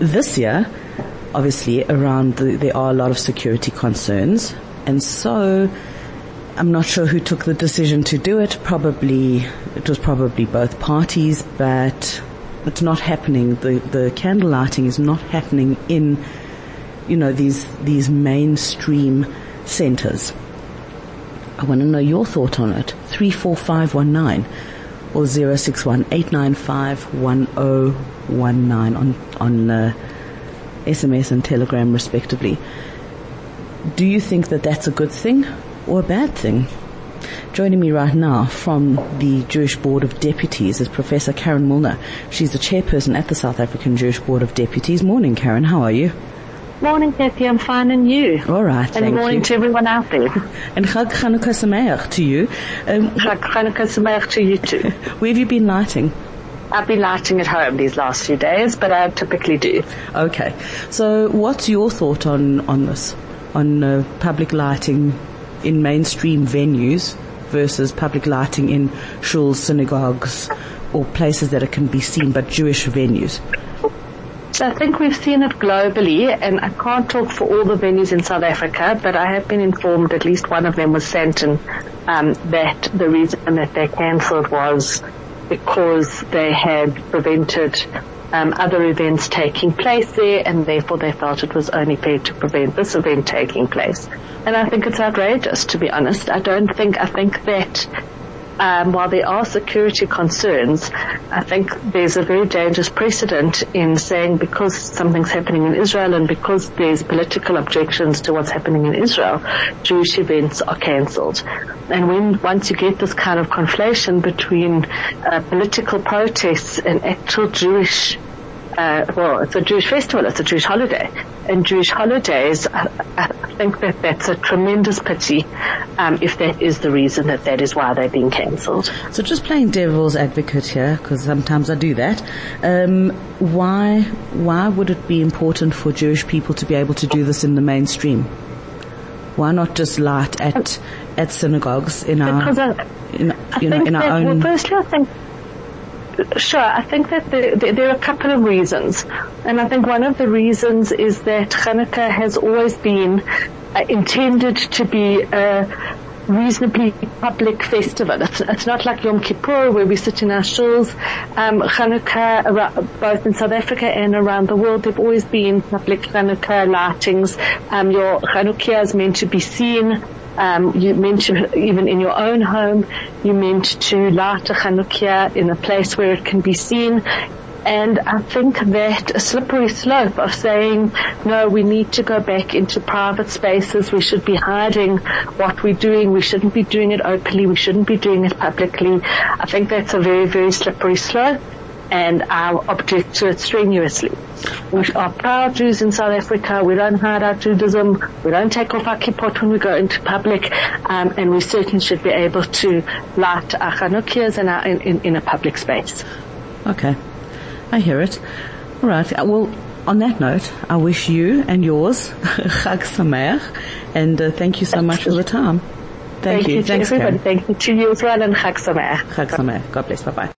This year, obviously, around the, there are a lot of security concerns, and so I'm not sure who took the decision to do it. Probably, it was probably both parties, but it's not happening. The, the candle lighting is not happening in, you know, these, these mainstream centers. I want to know your thought on it. 34519 or 0618951019 on, on uh, SMS and Telegram respectively. Do you think that that's a good thing or a bad thing? Joining me right now from the Jewish Board of Deputies is Professor Karen Milner. She's the chairperson at the South African Jewish Board of Deputies. Morning, Karen. How are you? Morning, Kathy. I'm fine, and you? All right, and morning you. to everyone out there. And Chag Chanukah Sameach to you. Um, Chag Chanukah Sameach to you too. where have you been lighting? I've been lighting at home these last few days, but I typically do. Okay. So what's your thought on, on this? On uh, public lighting in mainstream venues versus public lighting in shuls, synagogues, or places that it can be seen, but Jewish venues? I think we've seen it globally, and I can't talk for all the venues in South Africa, but I have been informed at least one of them was Sandton, um, that the reason that they cancelled was because they had prevented um, other events taking place there, and therefore they felt it was only fair to prevent this event taking place. And I think it's outrageous, to be honest. I don't think, I think that um, while there are security concerns, I think there's a very dangerous precedent in saying because something's happening in Israel and because there's political objections to what's happening in Israel, Jewish events are cancelled. And when once you get this kind of conflation between uh, political protests and actual Jewish uh, well, it's a Jewish festival, it's a Jewish holiday. And Jewish holidays, I, I think that that's a tremendous pity um, if that is the reason that that is why they've been cancelled. So just playing devil's advocate here, because sometimes I do that. Um, why why would it be important for Jewish people to be able to do this in the mainstream? Why not just light at at synagogues in our I, in, you know in our own? well, firstly, I think Sure, I think that there, there, are a couple of reasons. And I think one of the reasons is that Hanukkah has always been uh, intended to be a reasonably public festival. It's, it's, not like Yom Kippur where we sit in our shuls. Um, Hanukkah, both in South Africa and around the world, there've always been public Hanukkah lightings. Um, your Hanukkah is meant to be seen um, you meant to, even in your own home, you meant to light a Chanukia in a place where it can be seen. And I think that a slippery slope of saying, no, we need to go back into private spaces, we should be hiding what we're doing, we shouldn't be doing it openly, we shouldn't be doing it publicly. I think that's a very, very slippery slope and I object to it strenuously. We are proud Jews in South Africa. We don't hide our Judaism. We don't take off our kippot when we go into public, um, and we certainly should be able to light our Chanukias in, our, in, in, in, a public space. Okay, I hear it. All right. Well, on that note, I wish you and yours Chag Sameach, and uh, thank you so much for the time. Thank, you. thank you. you. Thanks, everybody. Karen. Thank you to you as well, and Chag Sameach. Chag Sameach. God bless. Bye bye.